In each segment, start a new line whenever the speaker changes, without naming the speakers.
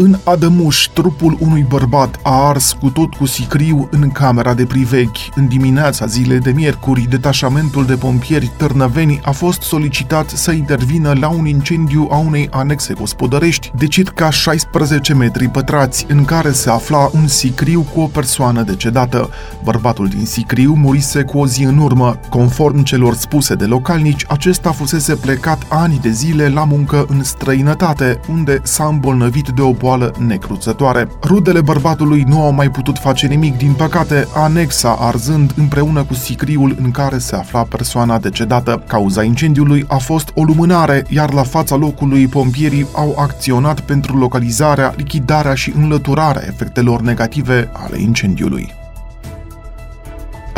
în Adămuș, trupul unui bărbat a ars cu tot cu sicriu în camera de privechi. În dimineața zilei de miercuri, detașamentul de pompieri Târnăveni a fost solicitat să intervină la un incendiu a unei anexe gospodărești de circa 16 metri pătrați, în care se afla un sicriu cu o persoană decedată. Bărbatul din sicriu murise cu o zi în urmă. Conform celor spuse de localnici, acesta fusese plecat ani de zile la muncă în străinătate, unde s-a îmbolnăvit de o boală necruțătoare. Rudele bărbatului nu au mai putut face nimic, din păcate, anexa arzând împreună cu sicriul în care se afla persoana decedată. Cauza incendiului a fost o lumânare, iar la fața locului pompierii au acționat pentru localizarea, lichidarea și înlăturarea efectelor negative ale incendiului.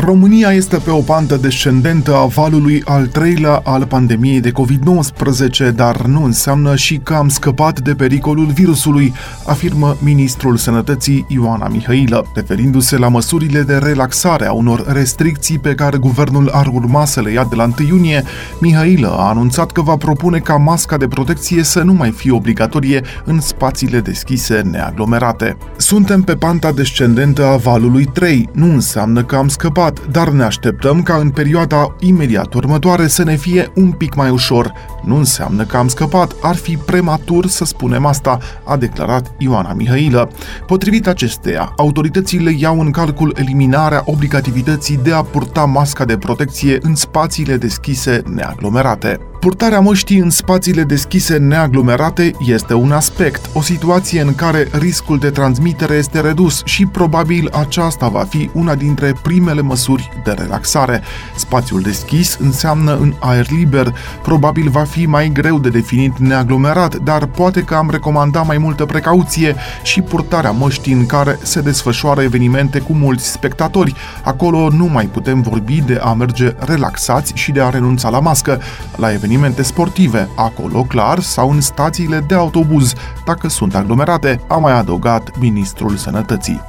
România este pe o pantă descendentă a valului al treilea al pandemiei de COVID-19, dar nu înseamnă și că am scăpat de pericolul virusului, afirmă ministrul sănătății Ioana Mihailă. Referindu-se la măsurile de relaxare a unor restricții pe care guvernul ar urma să le ia de la 1 iunie, Mihailă a anunțat că va propune ca masca de protecție să nu mai fie obligatorie în spațiile deschise neaglomerate. Suntem pe panta descendentă a valului 3, nu înseamnă că am scăpat complicat, dar ne așteptăm ca în perioada imediat următoare să ne fie un pic mai ușor. Nu înseamnă că am scăpat, ar fi prematur să spunem asta, a declarat Ioana Mihailă. Potrivit acesteia, autoritățile iau în calcul eliminarea obligativității de a purta masca de protecție în spațiile deschise neaglomerate. Purtarea măștii în spațiile deschise neaglomerate este un aspect, o situație în care riscul de transmitere este redus și probabil aceasta va fi una dintre primele măsuri de relaxare. Spațiul deschis înseamnă în aer liber, probabil va fi mai greu de definit neaglomerat, dar poate că am recomandat mai multă precauție și purtarea măștii în care se desfășoară evenimente cu mulți spectatori. Acolo nu mai putem vorbi de a merge relaxați și de a renunța la mască. La evenimente sportive, acolo clar, sau în stațiile de autobuz, dacă sunt aglomerate, a mai adăugat ministrul sănătății.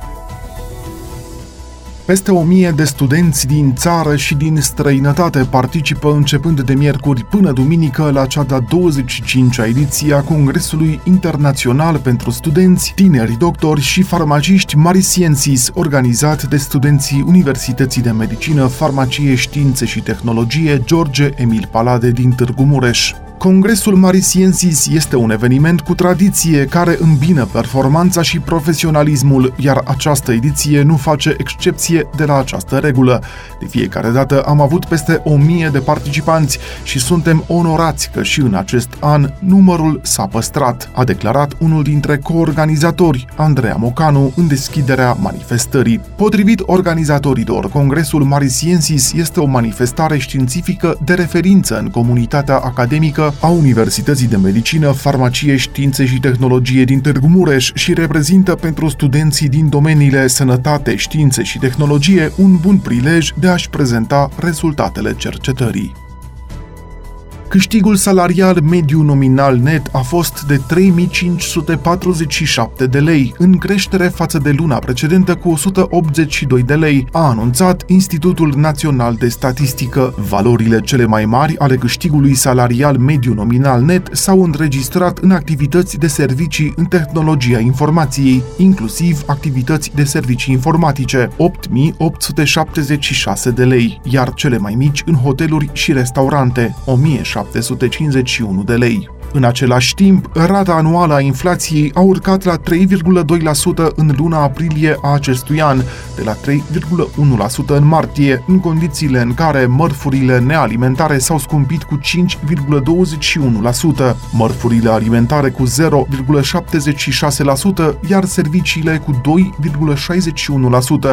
Peste o mie de studenți din țară și din străinătate participă începând de miercuri până duminică la cea de-a 25-a ediție a Congresului Internațional pentru Studenți, Tineri, Doctori și Farmaciști Marisiensis, organizat de studenții Universității de Medicină, Farmacie, Științe și Tehnologie George Emil Palade din Târgu Mureș. Congresul Marisiensis este un eveniment cu tradiție care îmbină performanța și profesionalismul, iar această ediție nu face excepție de la această regulă. De fiecare dată am avut peste o mie de participanți și suntem onorați că și în acest an numărul s-a păstrat, a declarat unul dintre coorganizatori, Andreea Mocanu, în deschiderea manifestării. Potrivit organizatorilor, Congresul Marisiensis este o manifestare științifică de referință în comunitatea academică a Universității de Medicină, Farmacie, Științe și Tehnologie din Târgu Mureș și reprezintă pentru studenții din domeniile sănătate, științe și tehnologie un bun prilej de a-și prezenta rezultatele cercetării. Câștigul salarial mediu nominal net a fost de 3547 de lei, în creștere față de luna precedentă cu 182 de lei, a anunțat Institutul Național de Statistică. Valorile cele mai mari ale câștigului salarial mediu nominal net s-au înregistrat în activități de servicii în tehnologia informației, inclusiv activități de servicii informatice, 8876 de lei, iar cele mai mici în hoteluri și restaurante, 1000 751 de lei. În același timp, rata anuală a inflației a urcat la 3,2% în luna aprilie a acestui an, de la 3,1% în martie, în condițiile în care mărfurile nealimentare s-au scumpit cu 5,21%, mărfurile alimentare cu 0,76%, iar serviciile cu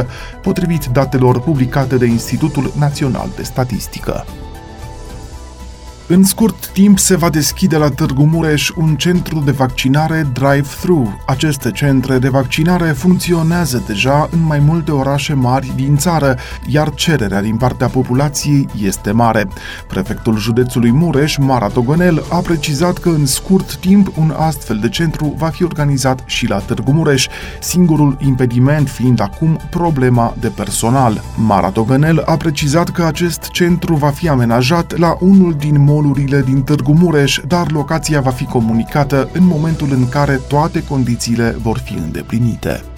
2,61%, potrivit datelor publicate de Institutul Național de Statistică. În scurt timp se va deschide la Târgu Mureș un centru de vaccinare drive-thru. Aceste centre de vaccinare funcționează deja în mai multe orașe mari din țară, iar cererea din partea populației este mare. Prefectul județului Mureș, Mara Togonel, a precizat că în scurt timp un astfel de centru va fi organizat și la Târgu Mureș, singurul impediment fiind acum problema de personal. Mara Togonel a precizat că acest centru va fi amenajat la unul din molurile din Târgu Mureș, dar locația va fi comunicată în momentul în care toate condițiile vor fi îndeplinite.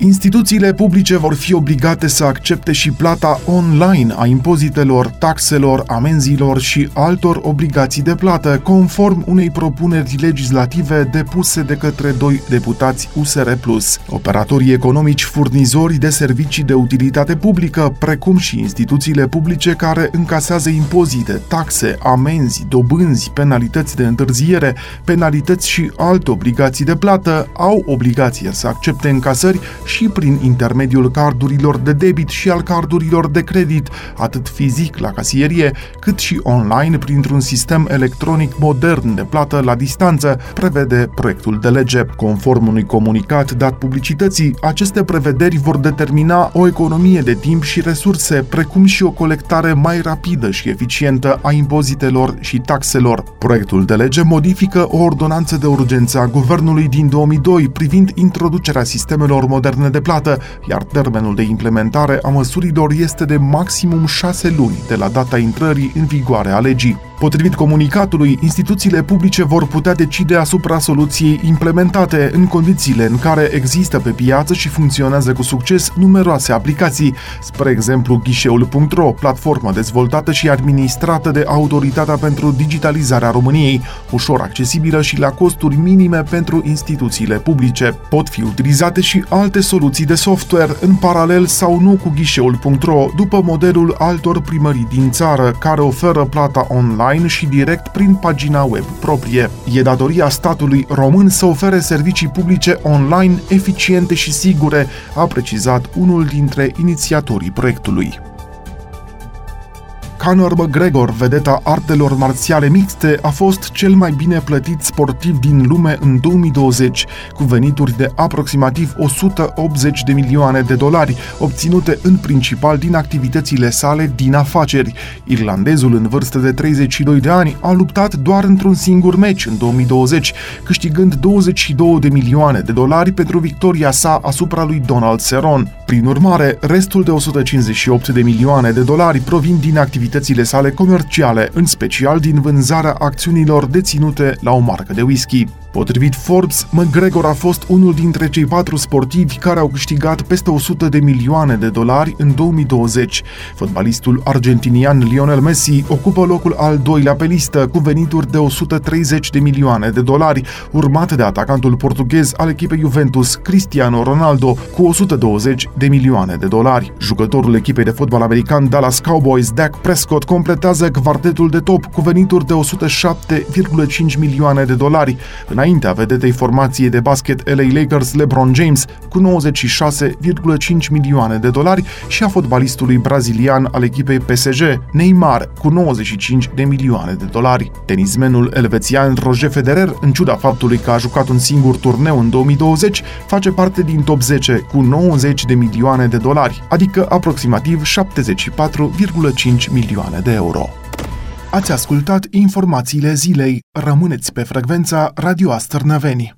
Instituțiile publice vor fi obligate să accepte și plata online a impozitelor, taxelor, amenziilor și altor obligații de plată, conform unei propuneri legislative depuse de către doi deputați USR+. Operatorii economici furnizori de servicii de utilitate publică, precum și instituțiile publice care încasează impozite, taxe, amenzi, dobânzi, penalități de întârziere, penalități și alte obligații de plată, au obligația să accepte încasări și prin intermediul cardurilor de debit și al cardurilor de credit, atât fizic la casierie, cât și online printr-un sistem electronic modern de plată la distanță, prevede proiectul de lege. Conform unui comunicat dat publicității, aceste prevederi vor determina o economie de timp și resurse, precum și o colectare mai rapidă și eficientă a impozitelor și taxelor. Proiectul de lege modifică o ordonanță de urgență a Guvernului din 2002 privind introducerea sistemelor moderne de plată, iar termenul de implementare a măsurilor este de maximum 6 luni de la data intrării în vigoare a legii. Potrivit comunicatului, instituțiile publice vor putea decide asupra soluției implementate în condițiile în care există pe piață și funcționează cu succes numeroase aplicații, spre exemplu ghișeul.ro, platformă dezvoltată și administrată de Autoritatea pentru Digitalizarea României, ușor accesibilă și la costuri minime pentru instituțiile publice. Pot fi utilizate și alte soluții de software în paralel sau nu cu ghișeul.ro, după modelul altor primării din țară care oferă plata online online și direct prin pagina web proprie. E datoria statului român să ofere servicii publice online eficiente și sigure, a precizat unul dintre inițiatorii proiectului. Conor McGregor, vedeta artelor marțiale mixte, a fost cel mai bine plătit sportiv din lume în 2020, cu venituri de aproximativ 180 de milioane de dolari, obținute în principal din activitățile sale din afaceri. Irlandezul în vârstă de 32 de ani a luptat doar într-un singur meci în 2020, câștigând 22 de milioane de dolari pentru victoria sa asupra lui Donald Cerrone. Prin urmare, restul de 158 de milioane de dolari provin din activități activitățile sale comerciale, în special din vânzarea acțiunilor deținute la o marcă de whisky. Potrivit Forbes, McGregor a fost unul dintre cei patru sportivi care au câștigat peste 100 de milioane de dolari în 2020. Fotbalistul argentinian Lionel Messi ocupă locul al doilea pe listă, cu venituri de 130 de milioane de dolari, urmat de atacantul portughez al echipei Juventus, Cristiano Ronaldo, cu 120 de milioane de dolari. Jucătorul echipei de fotbal american Dallas Cowboys, Dak Prescott, completează quartetul de top cu venituri de 107,5 milioane de dolari, înaintea vedetei formației de basket LA Lakers LeBron James cu 96,5 milioane de dolari și a fotbalistului brazilian al echipei PSG Neymar cu 95 de milioane de dolari. Tenismenul elvețian Roger Federer, în ciuda faptului că a jucat un singur turneu în 2020, face parte din top 10 cu 90 de milioane de dolari, adică aproximativ 74,5 milioane de euro. Ați ascultat informațiile zilei. Rămâneți pe frecvența Radio Astărnăveni.